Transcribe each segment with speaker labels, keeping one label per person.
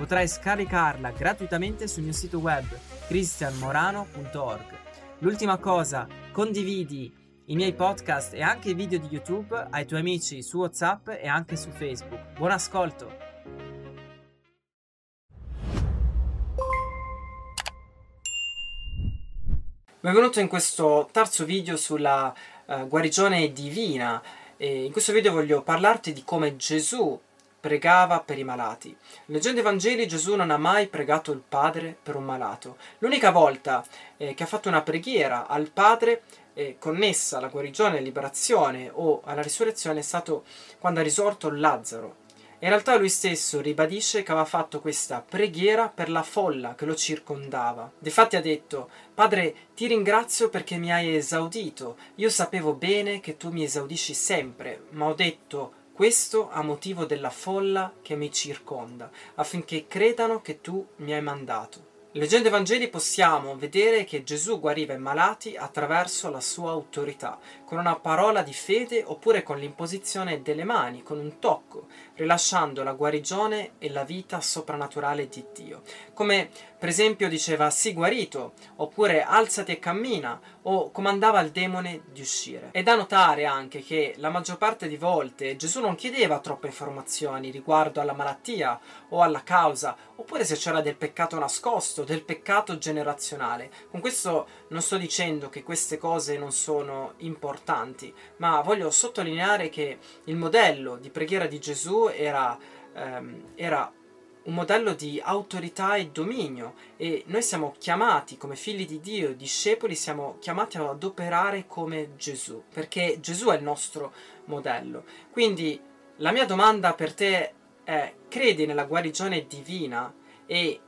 Speaker 1: Potrai scaricarla gratuitamente sul mio sito web cristianmorano.org. L'ultima cosa, condividi i miei podcast e anche i video di YouTube ai tuoi amici su WhatsApp e anche su Facebook. Buon ascolto! Benvenuto in questo terzo video sulla uh, guarigione divina. E in questo video voglio parlarti di come Gesù pregava per i malati. Leggendo i Vangeli Gesù non ha mai pregato il Padre per un malato. L'unica volta eh, che ha fatto una preghiera al Padre eh, connessa alla guarigione, alla liberazione o alla risurrezione è stato quando ha risorto Lazzaro. In realtà lui stesso ribadisce che aveva fatto questa preghiera per la folla che lo circondava. Difatti ha detto, Padre, ti ringrazio perché mi hai esaudito. Io sapevo bene che tu mi esaudisci sempre, ma ho detto questo a motivo della folla che mi circonda, affinché credano che tu mi hai mandato. Leggendo i Vangeli possiamo vedere che Gesù guariva i malati attraverso la sua autorità, con una parola di fede oppure con l'imposizione delle mani, con un tocco, rilasciando la guarigione e la vita soprannaturale di Dio. Come per esempio diceva sii guarito, oppure alzati e cammina, o comandava al demone di uscire. È da notare anche che la maggior parte di volte Gesù non chiedeva troppe informazioni riguardo alla malattia o alla causa, oppure se c'era del peccato nascosto, del peccato generazionale. Con questo non sto dicendo che queste cose non sono importanti, ma voglio sottolineare che il modello di preghiera di Gesù era, ehm, era un modello di autorità e dominio e noi siamo chiamati come figli di Dio, discepoli, siamo chiamati ad operare come Gesù, perché Gesù è il nostro modello. Quindi la mia domanda per te è, credi nella guarigione divina e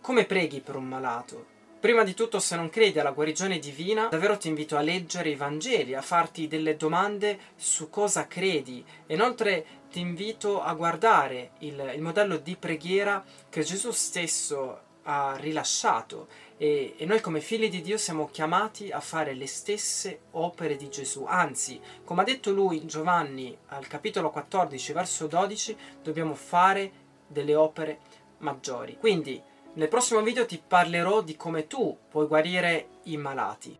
Speaker 1: come preghi per un malato? Prima di tutto, se non credi alla guarigione divina, davvero ti invito a leggere i Vangeli, a farti delle domande su cosa credi. Inoltre ti invito a guardare il, il modello di preghiera che Gesù stesso ha rilasciato e, e, noi come figli di Dio siamo chiamati a fare le stesse opere di Gesù. Anzi, come ha detto lui in Giovanni al capitolo 14, verso 12, dobbiamo fare delle opere maggiori. Quindi nel prossimo video ti parlerò di come tu puoi guarire i malati.